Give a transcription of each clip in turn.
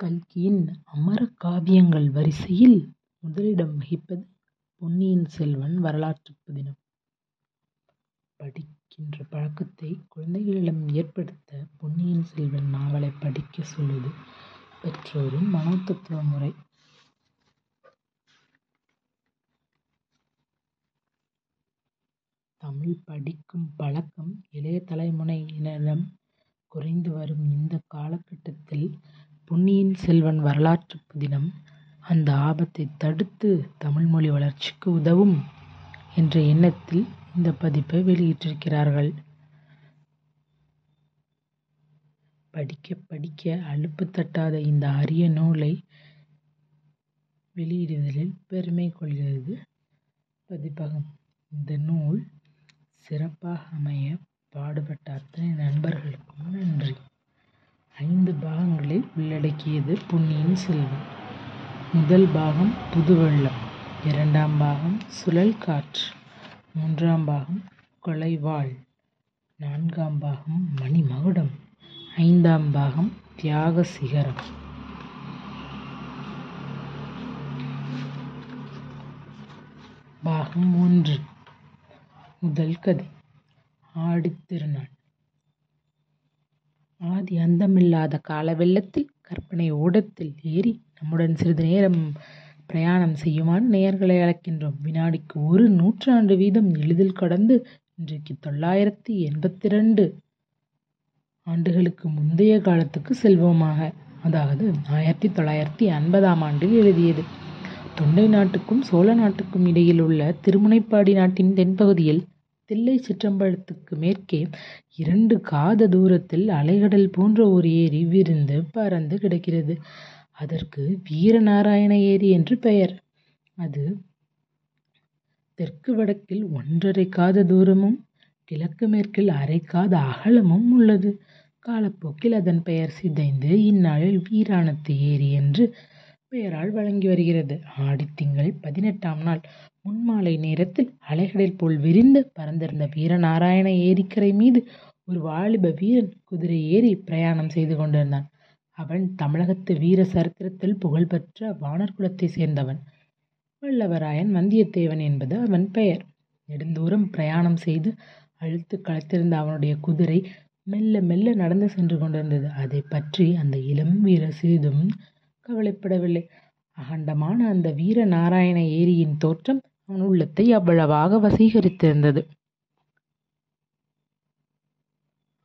கல்கியின் அமர காவியங்கள் வரிசையில் முதலிடம் வகிப்பது பொன்னியின் செல்வன் வரலாற்றுப் புதினம். படிக்கின்ற பழக்கத்தை குழந்தைகளிடம் ஏற்படுத்த பொன்னியின் செல்வன் நாவலை படிக்கச் சொல்வது பெற்றோரின் மனோதத்துவ முறை. தமிழ் படிக்கும் பழக்கம் இளைய தலைமுறையினரிடம் குறைந்து வரும் இந்த காலகட்டத்தில் பொன்னியின் செல்வன் வரலாற்று புதினம் அந்த ஆபத்தை தடுத்து தமிழ்மொழி வளர்ச்சிக்கு உதவும் என்ற எண்ணத்தில் இந்த பதிப்பை வெளியிட்டிருக்கிறார்கள். படிக்க படிக்க அலுப்பு தட்டாத இந்த அரிய நூலை வெளியிடுவதில் பெருமை கொள்கிறது பதிப்பகம். இந்த நூல் சிறப்பாக அமைய பாடுபட்ட அத்தனை நண்பர்களுக்கும் நன்றி. ஐந்து பாகங்களை உள்ளடக்கியது பொன்னியின் செல்வன். முதல் பாகம் புதுவெள்ளம், இரண்டாம் பாகம் சுழல் காற்று, மூன்றாம் பாகம் கொலைவாள், நான்காம் பாகம் மணிமகுடம், ஐந்தாம் பாகம் தியாக சிகரம். பாகம் ஒன்று முதல் கதை ஆடித்திருநாள் ஆதி அந்தமில்லாத கால வெள்ளத்தில் கற்பனை ஓடத்தில் ஏறி நம்முடன் சிறிது நேரம் பிரயாணம் செய்யுமாறு நேயர்களை அழைக்கின்றோம். வினாடிக்கு ஒரு நூற்றாண்டு வீதம் எளிதில் கடந்து இன்றைக்கு தொள்ளாயிரத்தி எண்பத்தி ரெண்டு ஆண்டுகளுக்கு முந்தைய காலத்துக்கு செல்வோமாக. அதாவது ஆயிரத்தி தொள்ளாயிரத்தி ஐம்பதாம் ஆண்டில் எழுதியது. தொண்டை நாட்டுக்கும் சோழ நாட்டுக்கும் இடையில் உள்ள திருமுனைப்பாடி நாட்டின் தென்பகுதியில் தில்லை சிற்றம்பலத்துக்கு மேற்கே இரண்டு காத தூரத்தில் அலைகடல் போன்ற ஒரு ஏரி விரிந்து பரந்து கிடக்கிறது. அதற்கு வீரநாராயண ஏரி என்று பெயர். அது தெற்கு வடக்கில் ஒன்றரை காத தூரமும் கிழக்கு மேற்கில் அரை காத அகலமும் உள்ளது. காலப்போக்கில் அதன் பெயர் சிதைந்து இந்நாளில் வீராணத்து ஏரி என்று பெயரால் வழங்கி வருகிறது. ஆடித் திங்கள் பதினெட்டாம் நாள் முன்மாலை நேரத்தில் அலைகடல் போல் விரிந்து பரந்திருந்த வீரநாராயண ஏரிக்கரை மீது ஒரு வாலிப வீரன் குதிரை ஏறி பிரயாணம் செய்து கொண்டிருந்தான். அவன் தமிழகத்து வீர சரித்திரத்தில் புகழ்பெற்ற வானர்குலத்தை சேர்ந்தவன். வல்லவராயன் வந்தியத்தேவன் என்பது அவன் பெயர். நெடுந்தூரம் பிரயாணம் செய்து அழுத்து களைத்திருந்த அவனுடைய குதிரை மெல்ல மெல்ல நடந்து சென்று கொண்டிருந்தது. அதைப் பற்றி அந்த இளம் வீரர் சிறிதும் கவலைப்படவில்லை. அகண்டமான அந்த வீர நாராயண ஏரியின் தோற்றம் அவன் உள்ளத்தை அவ்வளவாக வசீகரித்திருந்தது.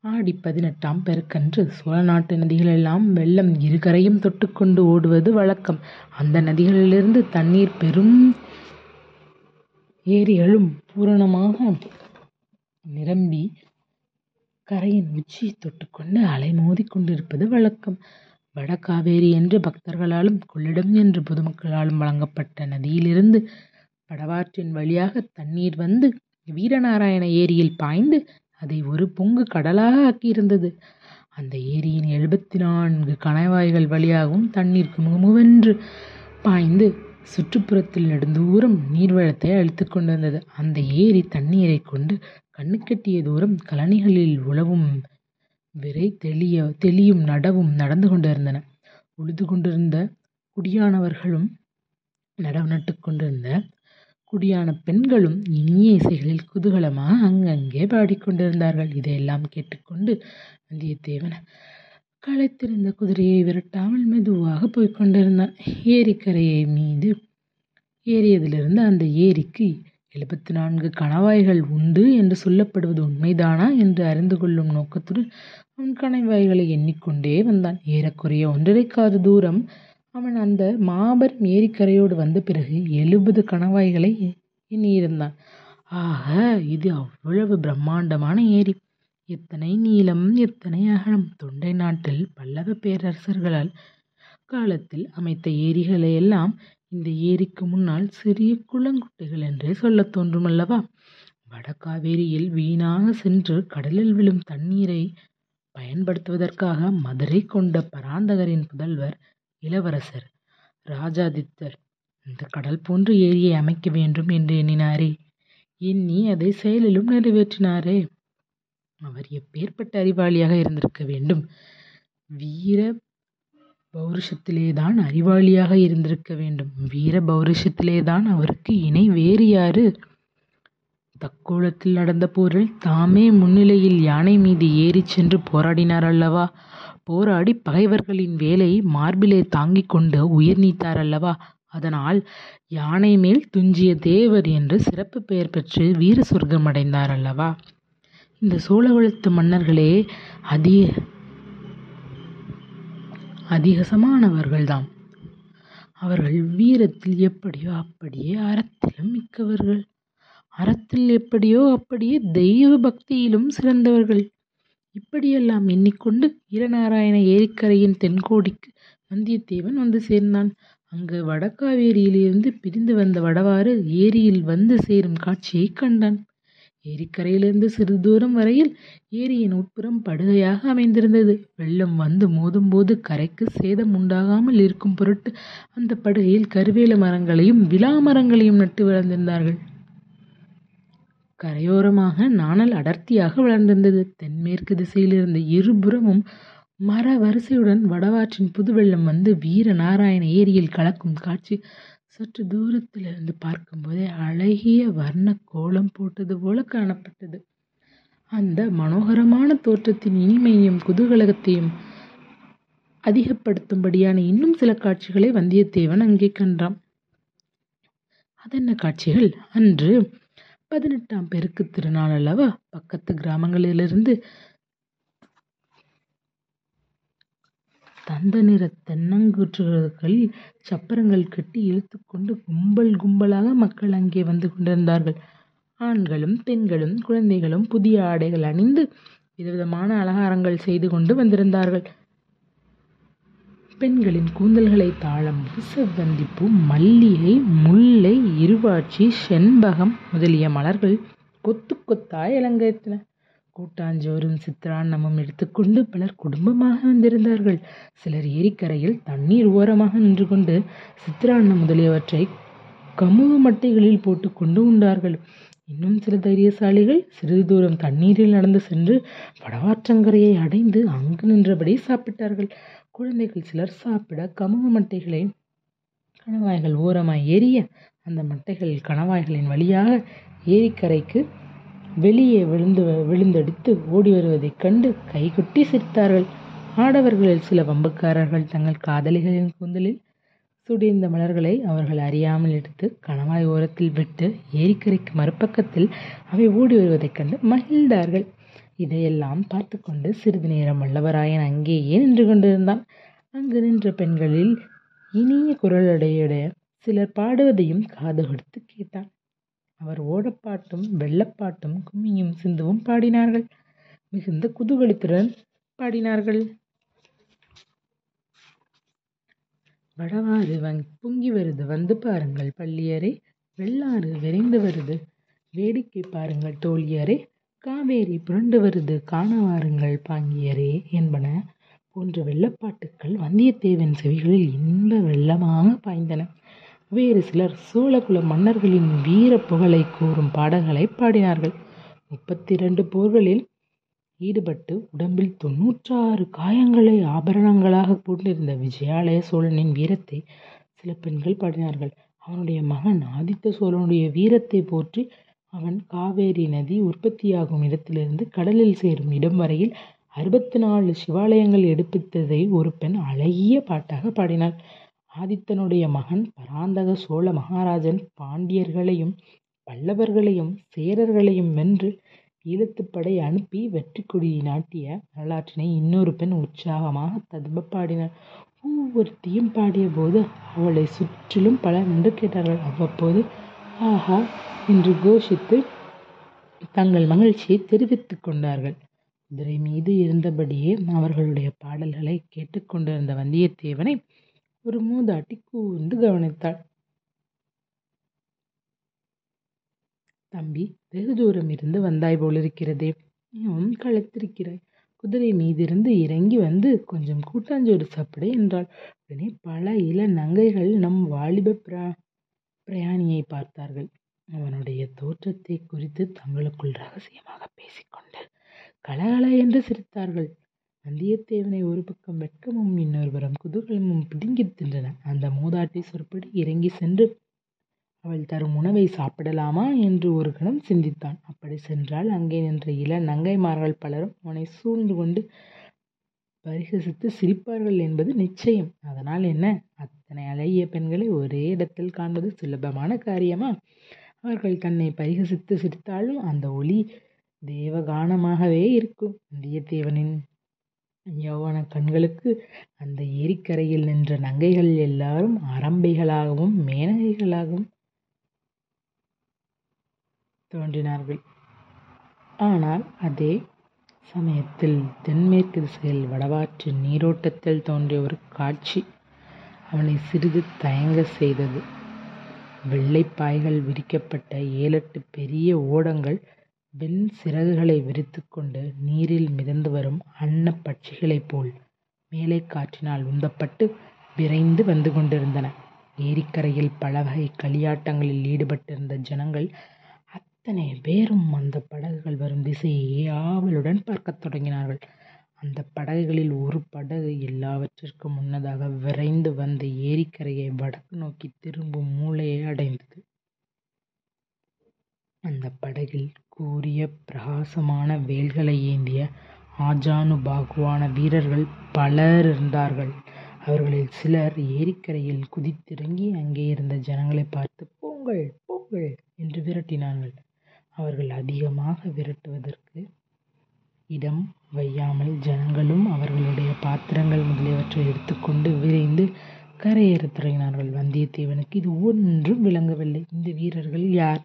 ஆடி பதினெட்டாம் பெருக்கன்று சோழ நாட்டு நதிகளெல்லாம் வெள்ளம் இருகரையும் தொட்டுக்கொண்டு ஓடுவது வழக்கம். அந்த நதிகளிலிருந்து தண்ணீர் பெரும் ஏரிகளும் பூரணமாக நிரம்பி கரையின் உச்சி தொட்டுக்கொண்டு அலை மோதிக்கொண்டிருப்பது வழக்கம். வட காவேரி என்று பக்தர்களாலும் கொள்ளிடம் என்று பொதுமக்களாலும் வழங்கப்பட்ட நதியிலிருந்து படவாற்றின் வழியாகத் தண்ணீர் வந்து வீரநாராயண ஏரியில் பாய்ந்து அதை ஒரு பொங்கு கடலாக ஆக்கியிருந்தது. அந்த ஏரியின் எழுபத்து நான்கு கணவாய்கள் வழியாகவும் தண்ணீர் குமுகுமுவென்று பாய்ந்து சுற்றுப்புறத்தில் நெடுந்தூரம் நீர்வளத்தை அளித்துக் கொண்டிருந்தது. அந்த ஏரி தண்ணீரைக் கொண்டு கண்ணுக்கெட்டிய தூரம் கழனிகளில் உழவும் விரை தெளியும் நடவும் நடந்து கொண்டிருந்தன. உழுது கொண்டிருந்த குடியானவர்களும் நடவு நட்டுக் கொண்டிருந்த குடியான பெண்களும் இனிய இசைகளில் குதூகலமாக அங்கங்கே பாடிக்கொண்டிருந்தார்கள் இதையெல்லாம் கேட்டுக்கொண்டு வந்தியத்தேவன் களைத்திருந்த குதிரையை விரட்டாமல் மெதுவாக போய்க் கொண்டிருந்தான். மீது ஏறியதிலிருந்து அந்த ஏரிக்கு எழுபத்து நான்கு கணவாய்கள் உண்டு என்று சொல்லப்படுவது உண்மைதானா என்று அறிந்து கொள்ளும் நோக்கத்துடன் அவன் கணவாய்களை எண்ணிக்கொண்டே வந்தான். ஏறக்குறைய ஒன்றரைக்காத தூரம் அவன் அந்த மாபெரும் ஏரிக்கரையோடு வந்த பிறகு எழுபது கணவாய்களை எண்ணியிருந்தான். ஆக இது அவ்வளவு பிரம்மாண்டமான ஏரி! எத்தனை நீளம் எத்தனை அகலம்! தொண்டை நாட்டில் பல்லவப் பேரரசர்களால் காலத்தில் அமைத்த ஏரிகளையெல்லாம் இந்த ஏரிக்கு முன்னால் சிறிய குளங்குட்டைகள் என்றே சொல்லத் தோன்றும் அல்லவா? வட வீணாக சென்று கடலில் விழும் தண்ணீரை பயன்படுத்துவதற்காக மதுரை கொண்ட பராந்தகரின் புதல்வர் இளவரசர் ராஜாதித்தர் இந்த கடல் போன்ற ஏரியை அமைக்க வேண்டும் என்று எண்ணினாரே. எண்ணி அதை செயலிலும் நிறைவேற்றினாரே. அவர் எப்பேர்ப்பட்ட அறிவாளியாக இருந்திருக்க வேண்டும். வீர பௌருஷத்திலேதான் அறிவாளியாக இருந்திருக்க வேண்டும் வீர பௌருஷத்திலேதான் அவருக்கு இணை வேறு யாரு தக்கோலத்தில் நடந்த போரில் தாமே முன்னிலையில் யானை மீது ஏறிச் சென்று போராடினார் அல்லவா போராடி பகைவர்களின் வேலை மார்பிலே தாங்கிக் கொண்டு உயிர் நீத்தார் அல்லவா? அதனால் யானை மேல் துஞ்சிய தேவர் என்று சிறப்பு பெயர் பெற்று வீர சொர்க்கம் அடைந்தார் அல்லவா? இந்த சோழகுலத்து மன்னர்களே அதி அதிகசமானவர்கள்தான் அவர்கள் வீரத்தில் எப்படியோ அப்படியே அறத்திலும் மிக்கவர்கள். அறத்தில் எப்படியோ அப்படியே தெய்வ பக்தியிலும் சிறந்தவர்கள். இப்படியெல்லாம் எண்ணிக்கொண்டு ஈரநாராயண ஏரிக்கரையின் தென்கோடிக்கு வந்தியத்தேவன் வந்து சேர்ந்தான். அங்கு வடகாவேரியிலிருந்து பிரிந்து வந்த வடவாறு ஏரியில் வந்து சேரும் காட்சியைக் கண்டான். ஏரிக்கரையிலிருந்து சிறிது தூரம் வரையில் ஏரியின் உட்புறம் படுகையாக அமைந்திருந்தது. வெள்ளம் வந்து மோதும்போது கரைக்கு சேதம் உண்டாகாமல் இருக்கும் பொருட்டு அந்த படுகையில் கருவேல மரங்களையும் விலா மரங்களையும் நட்டு வளர்ந்திருந்தார்கள். கரையோரமாக நாணல் அடர்த்தியாக வளர்ந்திருந்தது. தென்மேற்கு திசையிலிருந்து இருபுறமும் மர வரிசையுடன் வடவாற்றின் புதுவெள்ளம் வந்து வீர நாராயண ஏரியில் கலக்கும் காட்சி சற்று தூரத்திலிருந்து பார்க்கும்போதே அழகிய வர்ண கோலம் போட்டது போல காணப்பட்டது. அந்த மனோகரமான தோற்றத்தின் இனிமையையும் குதூகலகத்தையும் அதிகப்படுத்தும்படியான இன்னும் சில காட்சிகளை வந்தியத்தேவன் அங்கே கண்டான். அதென்ன காட்சிகள்? அன்று பதினெட்டாம் பெருக்கு திருநாள் அல்லவா? பக்கத்து கிராமங்களிலிருந்து தந்த நிற தென்னங்கூற்றுகளில் சப்பரங்கள் கட்டி இழுத்துக்கொண்டு கும்பல் கும்பலாக மக்கள் அங்கே வந்து கொண்டிருந்தார்கள். ஆண்களும் பெண்களும் குழந்தைகளும் புதிய ஆடைகள் அணிந்து விதவிதமான அலங்காரங்கள் செய்து கொண்டு வந்திருந்தார்கள். பெண்களின் கூந்தல்களை தாளம் செவ்வந்திப்பூ மல்லிகை முல்லை இருவாட்சி செண்பகம் முதலிய மலர்கள் கொத்து கொத்தாய் அலங்கரித்தன. கூட்டாஞ்சோறும் சித்திரான்னமும் எடுத்துக்கொண்டு பலர் குடும்பமாக வந்திருந்தார்கள். சிலர் ஏரிக்கரையில் தண்ணீர் ஓரமாக நின்று கொண்டு சித்திரான்னம் முதலியவற்றை கமுகு மட்டைகளில் போட்டுக்கொண்டு உண்டார்கள். இன்னும் சில தைரியசாலிகள் சிறிது தூரம் தண்ணீரில் நடந்து சென்று வடவாற்றங்கரையை அடைந்து அங்கு நின்றபடி சாப்பிட்டார்கள். குழந்தைகள் சிலர் சாப்பிட கமுகு மட்டைகளை கணவாய்கள் ஓரமாய் எரிய அந்த மட்டைகள் கணவாய்களின் வழியாக ஏரிக்கரைக்கு வெளியே விழுந்து விழுந்தடித்து ஓடி வருவதைக் கண்டு கைகொட்டி சிரித்தார்கள். ஆடவர்களில் சில வம்புக்காரர்கள் தங்கள் காதலிகளின் கூந்தலில் சுடிந்த மலர்களை அவர்கள் அறியாமல் எடுத்து கணவாய் ஓரத்தில் விட்டு ஏரிக்கரைக்கு மறுபக்கத்தில் அவை ஓடி வருவதைக் கண்டு மகிழ்ந்தார்கள். இதையெல்லாம் பார்த்து கொண்டு சிறிது நேரம் வல்லவராயன் அங்கேயே நின்று கொண்டிருந்தான். அங்கு நின்ற பெண்களில் இனிய குரலுடைய சிலர் பாடுவதையும் காது கொடுத்து கேட்டான். அவர் ஓடப்பாட்டும் வெள்ளப்பாட்டும் கும்மியும் சிந்துவும் பாடினார்கள். மிகுந்த குதூகலத்துடன் பாடினார்கள். வடவாறு வங் பொங்கி வருது வந்து பாருங்கள் பள்ளியரே. வெள்ளாறு விரைந்து வருது. வேடிக்கை பாருங்கள் தோழியரே. காவேரி புரண்டு வருது காண வாருங்கள் பாங்கியரே என்பன போன்ற வெள்ளப்பாட்டுக்கள் வந்தியத்தேவன் செவிகளில் இன்ப வெள்ளமாக பாய்ந்தன. வேறு சிலர் சோழகுல மன்னர்களின் வீர புகழை கூறும் பாடல்களை பாடினார்கள். முப்பத்தி இரண்டு போர்களில் ஈடுபட்டு உடம்பில் தொன்னூற்றாறு காயங்களை ஆபரணங்களாக கொண்டிருந்த விஜயாலய சோழனின் வீரத்தை சில பெண்கள் பாடினார்கள். அவனுடைய மகன் ஆதித்த சோழனுடைய வீரத்தை போற்றி அவன் காவேரி நதி உற்பத்தியாகும் இடத்திலிருந்து கடலில் சேரும் இடம் வரையில் அறுபத்தி நாலு சிவாலயங்கள் எடுப்பித்ததை ஒரு பெண் அழகிய பாட்டாக பாடினாள். ஆதித்தனுடைய மகன் பராந்தக சோழ மகாராஜன் பாண்டியர்களையும் பல்லவர்களையும் சேரர்களையும் வென்று ஈழத்துப்படை அனுப்பி வெற்றி கொடி நாட்டிய வரலாற்றினை இன்னொரு பெண் உற்சாகமாக ததும்ப பாடினாள். ஒவ்வொருத்தையும் பாடிய போது அவளை சுற்றிலும் பலர் நின்று கேட்டார்கள். அவ்வப்போது ஆஹா என்று கோஷித்து தங்கள் மகிழ்ச்சியை தெரிவித்துக் கொண்டார்கள். குதிரை மீது இருந்தபடியே அவர்களுடைய பாடல்களை கேட்டுக்கொண்டிருந்த வந்தியத்தேவனை ஒரு மூதாட்டி கூர்ந்து கவனித்தாள். தம்பி வெகு தூரம் இருந்து வந்தாய் போலிருக்கிறதே. நீயும் களைத்திருக்கிறாய் குதிரை மீதிருந்து இறங்கி வந்து கொஞ்சம் கூட்டாஞ்சோறு சாப்பிடு என்றாள். உடனே பல இள நங்கைகள் நம் வாலிப பிரா பிரயாணியை பார்த்தார்கள் அவனுடைய தோற்றத்தை குறித்து தங்களுக்குள் ரகசியமாக பேசிக்கொண்டு கலகல என்று சிரித்தார்கள் வந்தியத்தேவனை ஒரு பக்கம் வெட்கமும் இன்னொருபுறம் குதூகலமும் பிடுங்கித் தின்றன. அந்த மூதாட்டி சொற்படி இறங்கிச் சென்று அவள் தரும் உணவை சாப்பிடலாமா என்று ஒரு கணம் சிந்தித்தான். அப்படிச் சென்றால் அங்கே நின்ற இள நங்கைமார்கள் பலரும் அவனைச் சூழ்ந்து கொண்டு பரிகசித்து சிரிப்பார்கள் என்பது நிச்சயம். அதனால் என்ன? அத்தனை அழகிய பெண்களை ஒரே இடத்தில் காண்பது சுலபமான காரியமா? அவர்கள் தன்னை பரிகசித்து சிரித்தாலும் அந்த ஒளி தேவகானமாகவே இருக்கும். வந்தியத்தேவனின் யௌவனக் கண்களுக்கு அந்த ஏரிக்கரையில் நின்ற நங்கைகள் எல்லாரும் அரம்பைகளாகவும் மேனகைகளாகவும் தோன்றினார்கள். ஆனால் அதே சமயத்தில் தென்மேற்கு திசையில் வடவாற்று நீரோட்டத்தில் தோன்றிய ஒரு காட்சி அவனை சிறிது தயங்கச் செய்தது. வெள்ளைப்பாய்கள் விரிக்கப்பட்ட ஏழெட்டு பெரிய ஓடங்கள் வெண் சிறகுகளை கொண்டு நீரில் மிதந்து வரும் அன்ன பட்சிகளைப் போல் மேலே காற்றினால் உந்தப்பட்டு விரைந்து வந்து கொண்டிருந்தன. ஏரிக்கரையில் பலவகை களியாட்டங்களில் ஈடுபட்டிருந்த ஜனங்கள் அத்தனை பேரும் அந்த படகுகள் வரும் திசையை ஆவலுடன் பார்க்கத் தொடங்கினார்கள். அந்த படகுகளில் ஒரு படகு எல்லாவற்றிற்கும் முன்னதாக விரைந்து வந்து ஏரிக்கரையை வடக்கு நோக்கி திரும்பும் மூலையை அடைந்தது. அந்த படகில் கூரிய பிரகாசமான வேல்களை ஏந்திய ஆஜானு பாகுவான வீரர்கள் பலர் இருந்தார்கள் அவர்களில் சிலர் ஏரிக்கரையில் குதித்திறங்கி அங்கே இருந்த ஜனங்களை பார்த்து போங்கள். போங்கள். என்று விரட்டினார்கள். அவர்கள் அதிகமாக விரட்டுவதற்கு இடம் வையாமல் ஜனங்களும் அவர்களுடைய பாத்திரங்கள் முதலியவற்றை எடுத்துக்கொண்டு விரைந்து கரையேறத் தொடங்கினார்கள். வந்தியத்தேவனுக்கு இது ஒன்றும் விளங்கவில்லை. இந்த வீரர்கள் யார்?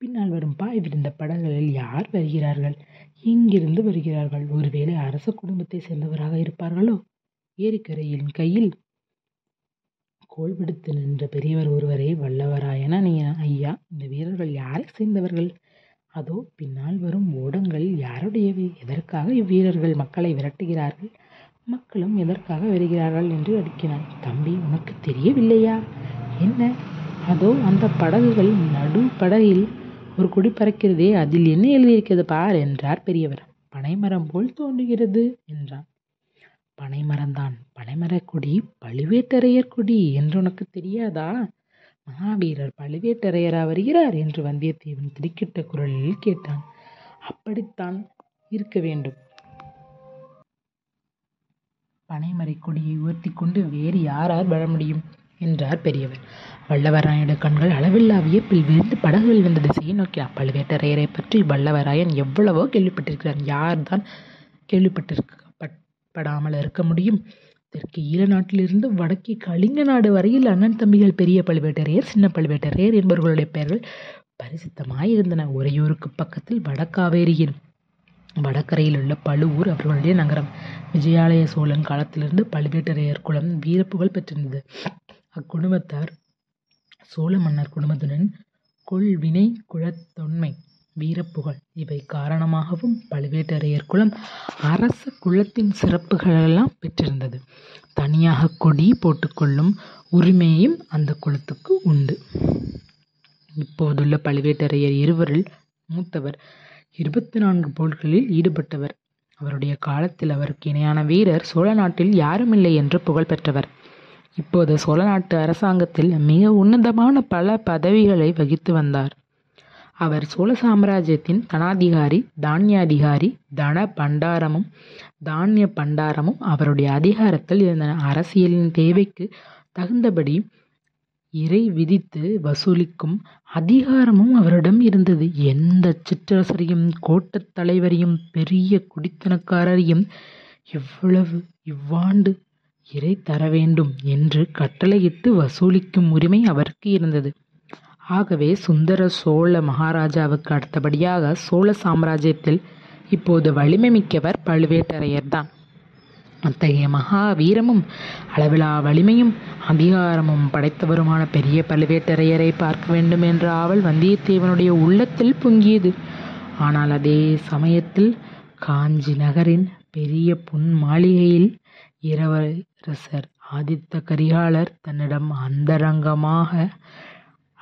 பின்னால் வரும் பாய் விரிந்த படகுகளில் யார் வருகிறார்கள்? எங்கிருந்து வருகிறார்கள்? ஒருவேளை அரச குடும்பத்தைச் சேர்ந்தவராக இருப்பார்களோ? ஏரிக்கரையின் கையில் கோல் விடுத்து நின்ற பெரியவர் ஒருவரே வல்லவராயன் ஐயா, இந்த வீரர்கள் யாரை சேர்ந்தவர்கள்? அதோ பின்னால் வரும் ஓடங்கள் யாருடையவை? எதற்காக இவ்வீரர்கள் மக்களை விரட்டுகிறார்கள்? மக்களும் எதற்காக வருகிறார்கள்? என்று அடுக்கினான். தம்பி, உனக்கு தெரியவில்லையா? என்ன? அதோ அந்த படகுகள் நடு படகில் ஒரு கொடி பறக்கிறதே, அதில் என்ன எழுதியிருக்கிறது பார் என்றார் பெரியவர். பனைமரம் போல் தோன்றுகிறது என்றான். பனைமரம்தான் பனைமரக் கொடி பழுவேட்டரையர் கொடி என்று உனக்கு தெரியாதா? மகாவீரர் பழுவேட்டரையரா வருகிறார்? என்று வந்தியத்தேவன் திடுக்கிட்ட குரலில் கேட்டான். அப்படித்தான் இருக்க வேண்டும். பனைமரை கொடியை உயர்த்திக் கொண்டு வேறு யாரார் வரமுடியும்? என்றார் பெரியவர். வல்லவராயனுடைய கண்கள் அளவில்லா வியப்பில் விரிந்து படகுகள் வந்த திசையை நோக்கினார் பழுவேட்டரையரை பற்றி வல்லவராயன் எவ்வளவோ கேள்விப்பட்டிருக்கிறார் யார்தான் படாமல் இருக்க முடியும்? தெற்கு ஈழ நாட்டிலிருந்து வடக்கே கலிங்க நாடு வரையில் அண்ணன் தம்பிகள் பெரிய பழுவேட்டரையர், சின்ன பழுவேட்டரையர் என்பவர்களுடைய பெயர்கள் பரிசித்தமாயிருந்தன. உறையூருக்கு பக்கத்தில் வடக்காவேரியின் வடக்கரையில் உள்ள பழுவூர் அவர்களுடைய நகரம். விஜயாலய சோழன் காலத்திலிருந்து பழுவேட்டரையர் குலம் வீரப்புகழ் பெற்றிருந்தது. அக்குடும்பத்தார் சோழ மன்னர் குடும்பத்துடன் கொள்வினை குலத்தொன்மை, வீரப்புகழ் இவை காரணமாகவும் பழுவேட்டரையர் குலம் அரச குலத்தின் சிறப்புகளெல்லாம் பெற்றிருந்தது. தனியாக கொடி போட்டுக்கொள்ளும் உரிமையும் அந்த குலத்துக்கு உண்டு. இப்போதுள்ள பழுவேட்டரையர் இருவரில் மூத்தவர் இருபத்தி நான்கு போர்களில் ஈடுபட்டவர். அவருடைய காலத்தில் அவருக்கு இணையான வீரர் சோழ நாட்டில் யாருமில்லை என்று புகழ் பெற்றவர். இப்போது சோழ நாட்டு அரசாங்கத்தில் மிக உன்னதமான பல பதவிகளை வகித்து வந்தார். அவர் சோழ சாம்ராஜ்யத்தின் தனாதிகாரி. தான்யாதிகாரி. தன பண்டாரமும் தான்ய பண்டாரமும் அவருடைய அதிகாரத்தில் இருந்தன. அரசியலின் தேவைக்கு தகுந்தபடி இறை விதித்து வசூலிக்கும் அதிகாரமும் அவரிடம் இருந்தது. எந்த சிற்றரசரையும் கோட்டத் தலைவரையும் பெரிய குடித்தனக்காரரையும் எவ்வளவு இவ்வாண்டு இறை தரவேண்டும் என்று கட்டளையிட்டு வசூலிக்கும் உரிமை அவருக்கு இருந்தது. ஆகவே சுந்தர சோழ மகாராஜாவுக்கு அடுத்தபடியாக சோழ சாம்ராஜ்யத்தில் இப்போது வலிமை மிக்கவர் பழுவேட்டரையர்தான். அத்தகைய மகா வீரமும் அளவிலா வலிமையும் அதிகாரமும் படைத்தவருமான பெரிய பழுவேட்டரையரைப் பார்க்க வேண்டும் என்ற ஆவல் வந்தியத்தேவனுடைய உள்ளத்தில் பொங்கியது. ஆனால் அதே சமயத்தில் காஞ்சி நகரின் பெரிய புன் மாளிகையில் இரவரசர் ஆதித்த கரிகாலர் தன்னிடம் அந்தரங்கமாக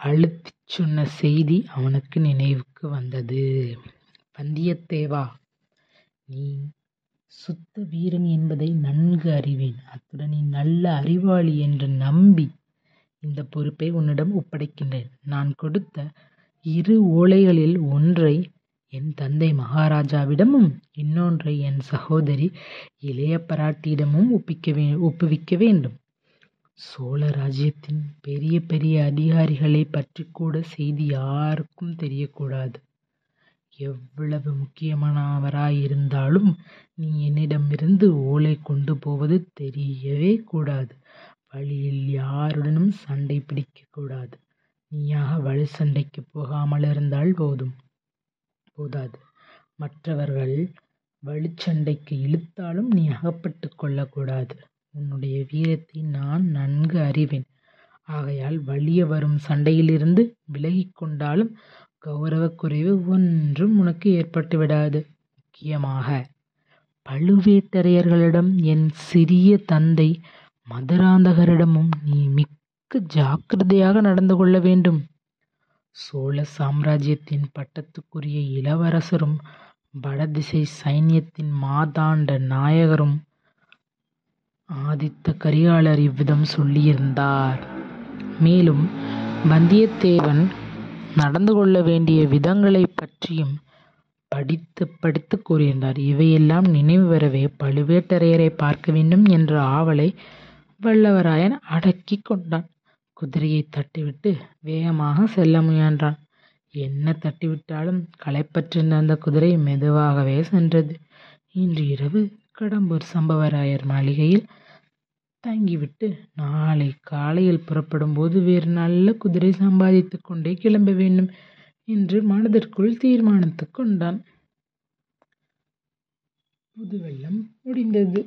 அழுத்திச் சொன்ன செய்தி அவனுக்கு நினைவுக்கு வந்தது. வந்தியத்தேவா! நீ சுத்த வீரன் என்பதை நன்கு அறிவேன். அத்துடன் நீ நல்ல அறிவாளி என்று நம்பி இந்தப் பொறுப்பை உன்னிடம் ஒப்படைக்கின்றேன். நான் கொடுத்த இரு ஓலைகளில் ஒன்றை என் தந்தை மகாராஜாவிடமும் இன்னொன்றை என் சகோதரி இளைய பிராட்டியிடமும் ஒப்புவிக்க வேண்டும். சோழ ராஜ்யத்தின் பெரிய பெரிய அதிகாரிகளைப் பற்றிக்கூட செய்தி யாருக்கும் தெரியக்கூடாது. எவ்வளவு முக்கியமானவராயிருந்தாலும் நீ என்னிடமிருந்து ஓலை கொண்டு போவது தெரியவே கூடாது. வழியில் யாருடனும் சண்டை பிடிக்கக் கூடாது. நீயாக இருந்தால் போகாமலிருந்தால் போதாது. மற்றவர்கள் வலுச்சண்டைக்கு இழுத்தாலும் நீ அகப்பட்டுக் கொள்ளக்கூடாது. உன்னுடைய வீரத்தை நான் நன்கு அறிவேன். ஆகையால் வலிய வரும் சண்டையிலிருந்து விலகிக் கொண்டாலும் கௌரவக்குறைவு ஒன்றும் உனக்கு ஏற்பட்டுவிடாது. முக்கியமாக பழுவேட்டரையர்களிடம் என் சிறிய தந்தை மதுராந்தகரிடமும் நீ மிக்க ஜாக்கிரதையாக நடந்து கொள்ள வேண்டும். சோழ சாம்ராஜ்யத்தின் பட்டத்துக்குரிய இளவரசரும் வடதிசை சைன்யத்தின் மாதாண்ட நாயகரும் ஆதித்த கரிகாலர் இவ்விதம் சொல்லியிருந்தார். மேலும் வந்தியத்தேவன் நடந்து கொள்ள வேண்டிய விதங்களைப் பற்றியும் படித்து படித்துக் கூறியிருந்தார். இவையெல்லாம் நினைவு வரவே பழுவேட்டரையரைப் பார்க்க வேண்டும் என்ற ஆவலை வல்லவராயன் அடக்கிக் கொண்டான். குதிரையைத் தட்டிவிட்டு வேகமாக செல்ல முயன்றான். என்ன தட்டிவிட்டாலும் களைப்பற்றிருந்த அந்த குதிரை மெதுவாகவே சென்றது. இன்று இரவு கடம்பூர் சம்பவராயர் மாளிகையில் தங்கிவிட்டு நாளை காலையில் புறப்படும்போது வேறு நல்ல குதிரை சம்பாதித்துக் கொண்டே கிளம்ப வேண்டும் என்று மனதிற்குள் தீர்மானித்துக் கொண்டான். புதுவெள்ளம் முடிந்தது.